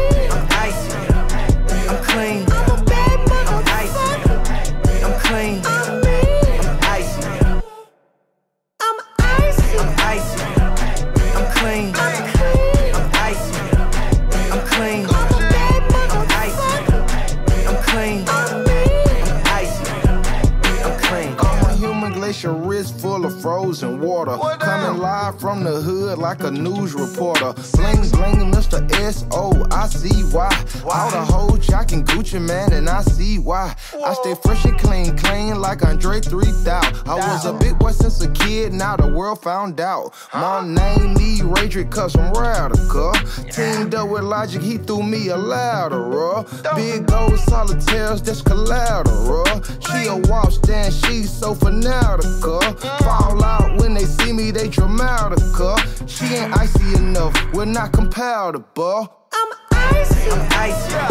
Glacier wrist full of frozen water. Coming live from the hood like a news reporter. Bling bling, Mr. S.O. I see why. All the whole jocking Gucci Mane, and I see why. I stay fresh and clean, clean like Andre 3000. I was a big boy since a kid, now the world found out. My name need Radric cause I'm radical. Teamed up with Logic, he threw me a lateral. Big gold solitaires, that's collateral. She a walk stand, she's so fanatical. Mm. Fall out when they see me, they dramatical. She ain't icy enough, we're not compatible. I'm icy. I'm icy.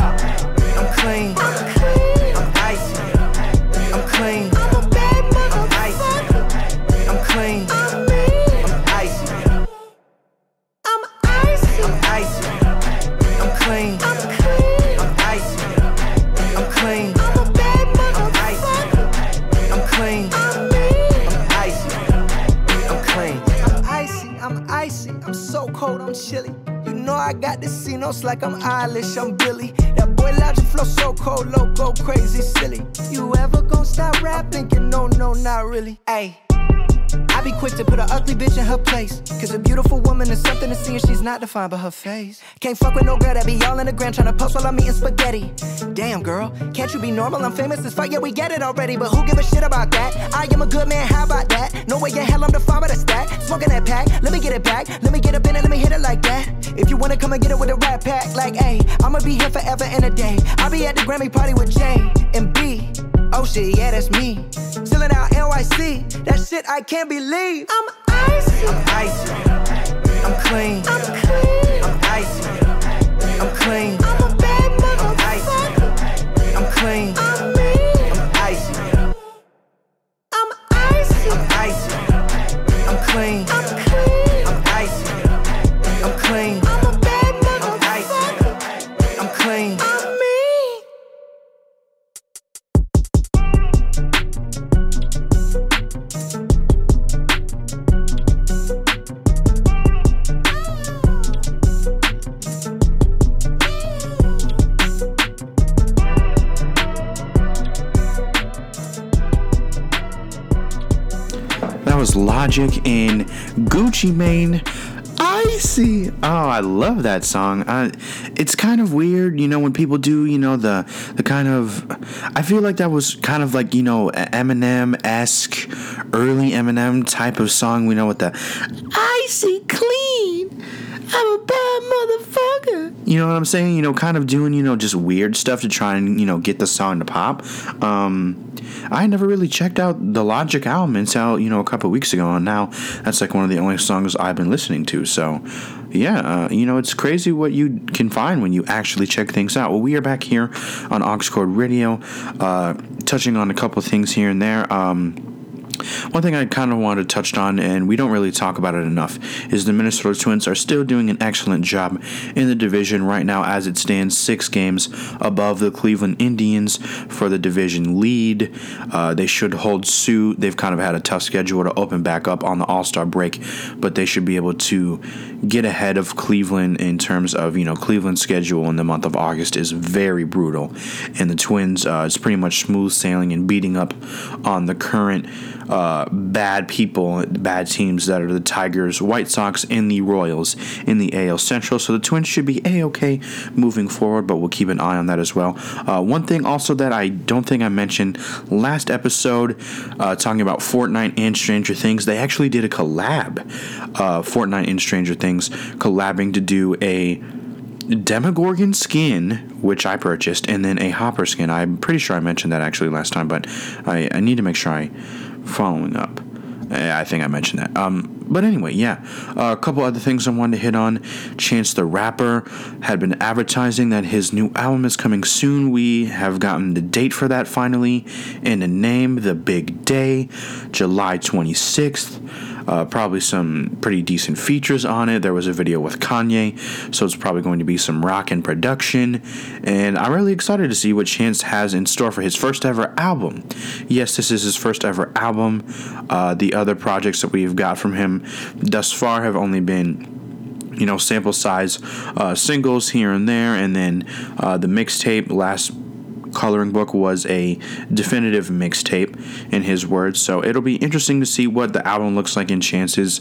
Like I'm Billy. That boy Logic flow so cold, loco, crazy, silly. You ever gon' stop rapping? You no, no, not really. Ayy. I be quick to put a ugly bitch in her place. Cause a beautiful not defined by her face. Can't fuck with no girl that be all in the gram trying to post while I'm eating spaghetti. Damn, girl, can't you be normal? I'm famous as fuck, yeah, we get it already. But who give a shit about that? I am a good man, how about that? No way in hell I'm defined by the stack. Smoking that pack, let me get it back. Let me get up in it, let me hit it like that. If you wanna come and get it with a rap pack, like, hey, I'ma be here forever and a day. I'll be at the Grammy party with J and B. Oh shit, yeah, that's me. Chillin' out NYC, that shit I can't believe. I'm icy. I'm icy. I'm clean. I'm clean. I'm icy. I'm clean. I'm a bad I'm. I'm clean. I'm mean. I'm icy. I'm icy. I'm icy. I'm clean. I'm clean. I'm icy. I'm clean. Was Logic in Gucci Mane. Icy. Oh, I love that song. I, it's kind of weird, you know, when people do, you know, the the kind of. I feel like that was kind of like you know Eminem esque, early Eminem type of song. We know what the icy clean. I'm a bad motherfucker. You know what I'm saying? You know, kind of doing, you know, just weird stuff to try and, you know, get the song to pop. Um, I never really checked out the Logic album until, you know, a couple weeks ago, and now that's like one of the only songs I've been listening to. So, yeah, uh, you know, it's crazy what you can find when you actually check things out. Well, we are back here on Oxcord Radio, uh, touching on a couple things here and there. Um, one thing I kind of wanted to touch on, and we don't really talk about it enough, is the Minnesota Twins are still doing an excellent job in the division right now as it stands six games above the Cleveland Indians for the division lead. Uh, they should hold suit. They've kind of had a tough schedule to open back up on the All Star break, but they should be able to get ahead of Cleveland in terms of, you know, Cleveland's schedule in the month of August is very brutal. And the Twins, uh, it's pretty much smooth sailing and beating up on the current uh, bad people, bad teams that are the Tigers, White Sox, and the Royals in the AL Central. So the Twins should be a okay moving forward, but we'll keep an eye on that as well. Uh, one thing also that I don't think I mentioned last episode, uh, talking about Fortnite and Stranger Things, they actually did a collab. Uh, Fortnite and Stranger Things collabing to do a Demogorgon skin, which I purchased, and then a Hopper skin. I'm pretty sure I mentioned that actually last time, but I, I need to make sure I following up. Eh, I think I mentioned that. Um, but anyway, yeah. Uh, a couple other things I wanted to hit on. Chance the Rapper had been advertising that his new album is coming soon. We have gotten the date for that finally, and the name, The Big Day, July 26th. Uh, probably some pretty decent features on it. There was a video with Kanye, so it's probably going to be some rock in production. And I'm really excited to see what Chance has in store for his first ever album. Yes, this is his first ever album. Uh, the other projects that we've got from him thus far have only been you know sample size uh, singles here and there and then uh, the mixtape last coloring book was a definitive mixtape in his words. So it'll be interesting to see what the album looks like in chance's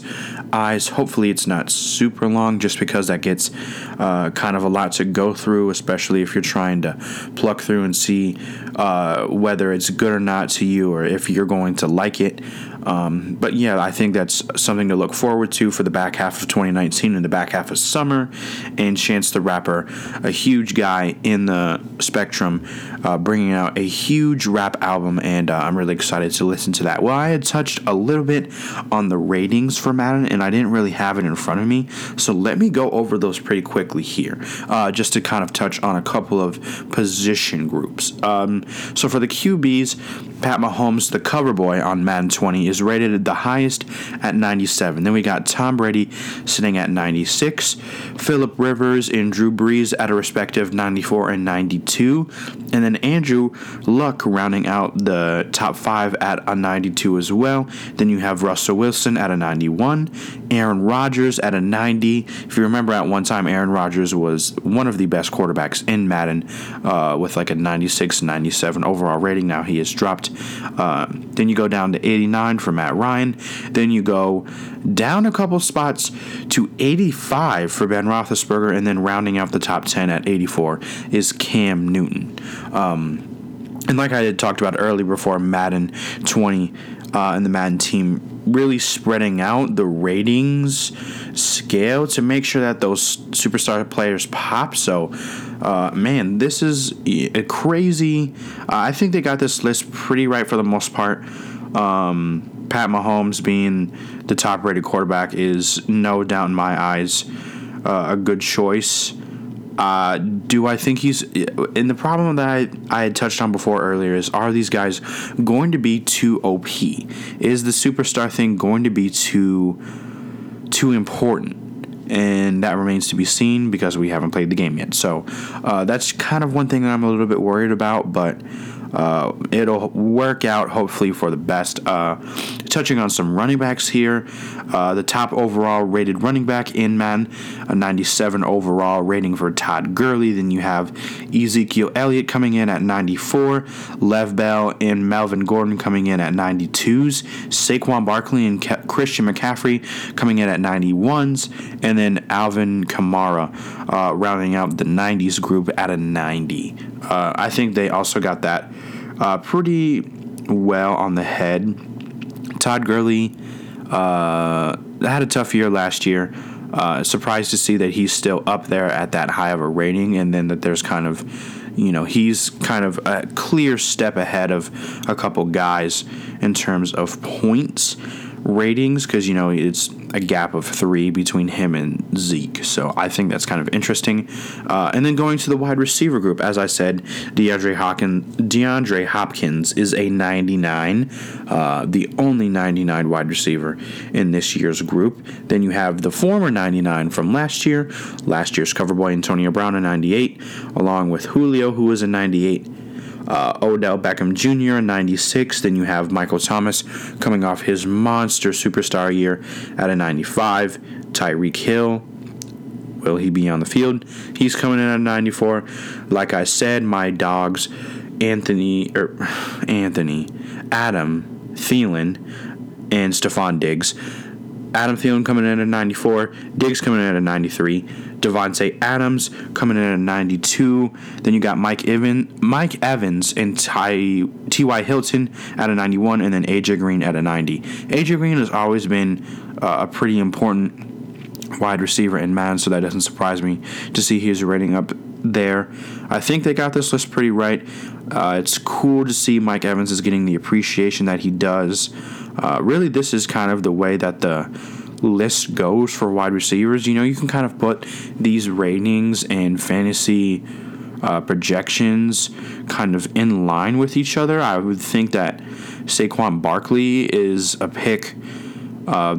eyes. Hopefully it's not super long just because that gets uh, kind of a lot to go through especially if you're trying to pluck through and see uh, whether it's good or not to you or if you're going to like it um, but yeah, I think that's something to look forward to for the back half of 2019 and the back half of summer. And Chance the Rapper, a huge guy in the spectrum, uh, bringing out a huge rap album, and uh, I'm really excited to listen to that. Well, I had touched a little bit on the ratings for Madden, and I didn't really have it in front of me, so let me go over those pretty quickly here, uh, just to kind of touch on a couple of position groups. Um, so for the QBs, Pat Mahomes, the cover boy on Madden 20, is rated the highest at 97. Then we got Tom Brady sitting at 96, Philip Rivers and Drew Brees at a respective 94 and 92, and then Andrew Luck rounding out the top five at a 92 as well. Then you have Russell Wilson at a 91, Aaron Rodgers at a 90. If you remember, at one time, Aaron Rodgers was one of the best quarterbacks in Madden uh, with like a 96 97 overall rating. Now he has dropped. Uh, then you go down to 89 for Matt Ryan. Then you go down a couple spots to 85 for Ben Roethlisberger, and then rounding out the top 10 at 84 is Cam Newton. Um, and like I had talked about earlier before, Madden 20 uh, and the Madden team really spreading out the ratings scale to make sure that those superstar players pop. So, uh, man, this is a crazy. Uh, I think they got this list pretty right for the most part. Um, Pat Mahomes being the top rated quarterback is no doubt in my eyes uh, a good choice. Uh, do I think he's and the problem that I, I had touched on before earlier is are these guys going to be too OP? Is the superstar thing going to be too too important? And that remains to be seen because we haven't played the game yet. So uh, that's kind of one thing that I'm a little bit worried about, but uh, it'll work out hopefully for the best. Uh, touching on some running backs here, uh, the top overall rated running back in man, a 97 overall rating for Todd Gurley. Then you have Ezekiel Elliott coming in at 94, Lev Bell and Melvin Gordon coming in at 92s, Saquon Barkley and Ke- Christian McCaffrey coming in at 91s, and then Alvin Kamara uh, rounding out the 90s group at a 90. Uh, I think they also got that uh, pretty well on the head. Todd Gurley uh, had a tough year last year. Uh, surprised to see that he's still up there at that high of a rating, and then that there's kind of, you know, he's kind of a clear step ahead of a couple guys in terms of points ratings because you know it's a gap of three between him and Zeke. So I think that's kind of interesting. Uh, and then going to the wide receiver group, as I said, DeAndre Hopkins, DeAndre Hopkins is a 99, uh, the only 99 wide receiver in this year's group. Then you have the former 99 from last year, last year's cover boy Antonio Brown, a 98, along with Julio, who was a 98 uh, Odell Beckham Jr. in 96. Then you have Michael Thomas coming off his monster superstar year at a 95. Tyreek Hill. Will he be on the field? He's coming in at 94. Like I said, my dogs, Anthony, er, Anthony, Adam Thielen, and Stefon Diggs. Adam Thielen coming in at 94, Diggs coming in at 93, Davante Adams coming in at 92. Then you got Mike Evan, Mike Evans and Ty T.Y. Hilton at a 91, and then AJ Green at a 90. AJ Green has always been uh, a pretty important wide receiver in man, so that doesn't surprise me to see his rating up there. I think they got this list pretty right. Uh, it's cool to see Mike Evans is getting the appreciation that he does. uh, really, this is kind of the way that the list goes for wide receivers. You know, you can kind of put these ratings and fantasy uh, projections kind of in line with each other. I would think that Saquon Barkley is a pick. Uh,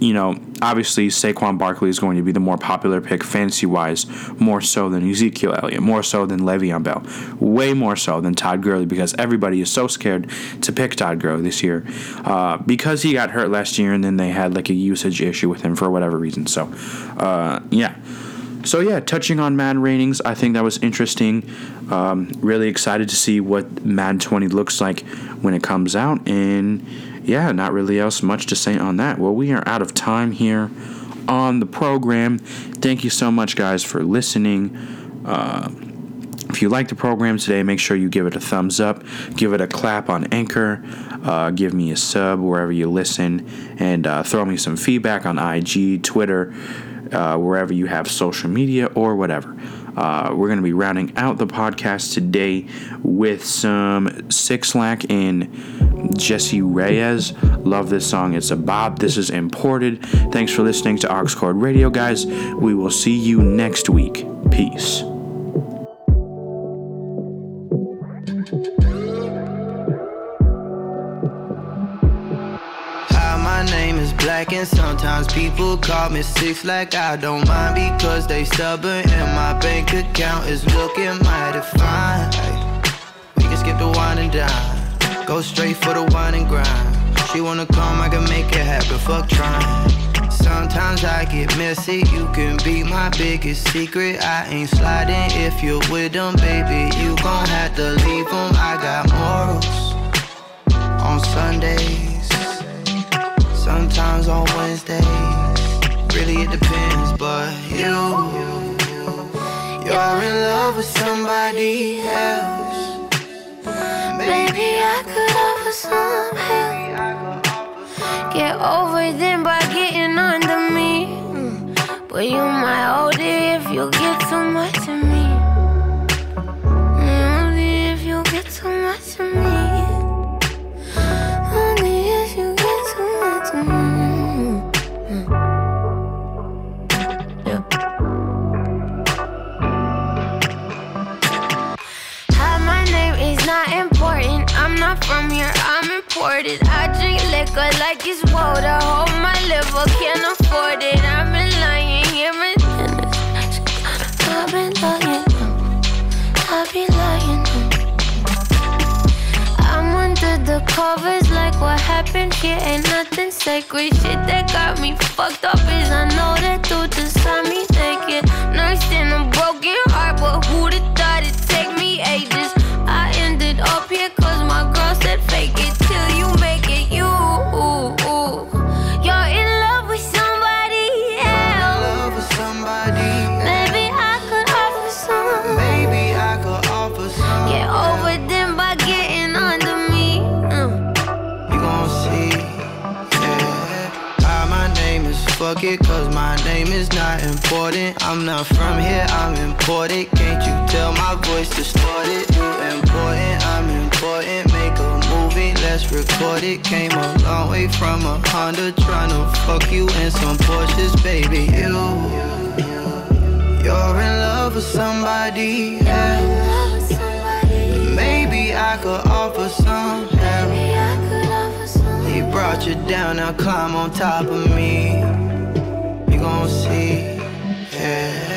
you know, obviously Saquon Barkley is going to be the more popular pick fantasy wise, more so than Ezekiel Elliott, more so than Le'Veon Bell, way more so than Todd Gurley because everybody is so scared to pick Todd Gurley this year uh, because he got hurt last year and then they had like a usage issue with him for whatever reason. So, uh, yeah. So yeah, touching on Madden ratings, I think that was interesting. Um, really excited to see what Madden 20 looks like when it comes out, and yeah, not really else much to say on that. Well, we are out of time here on the program. Thank you so much, guys, for listening. Uh, if you like the program today, make sure you give it a thumbs up, give it a clap on Anchor, uh, give me a sub wherever you listen, and uh, throw me some feedback on IG, Twitter, uh, wherever you have social media or whatever. Uh, we're going to be rounding out the podcast today with some 6LACK and Jessie Reyez. Love this song. It's a bop. This is imported. Thanks for listening to Oxcord Radio, guys. We will see you next week. Peace. Black and sometimes people call me six like I don't mind because they stubborn and my bank account is looking mighty fine. We can skip the wine and dine, go straight for the wine and grind. She wanna come, I can make it happen. Fuck trying. Sometimes I get messy, you can be my biggest secret. I ain't sliding if you're with them, baby. You gon' have to leave them. I got morals on Sundays. On Wednesdays, really it depends, but you, you're in love with somebody else. Maybe I could offer some help. Get over them by getting under me. But you might hold it if you get too much of me. Mm, only if you get too much of me. Not important. I'm not from here, I'm imported. I drink liquor like it's water. Hold my liver, can't afford it. I've been lying here I've been lying. I've been lying. I'm under the covers like what happened here ain't nothing sacred. Shit that got me fucked up is I know that dude just saw me naked. Nursed in a broken heart, but who'd have thought it, cause my name is not important. I'm not from here, I'm imported. Can't you tell my voice distorted? You important, I'm important. Make a movie, let's record it. Came a long way from a Honda, tryna fuck you in some Porsches, baby. You, you're in love with somebody else. Love with somebody. Maybe I could offer some help. Maybe I could offer some. He brought you down, now climb on top of me. Gon' see, yeah.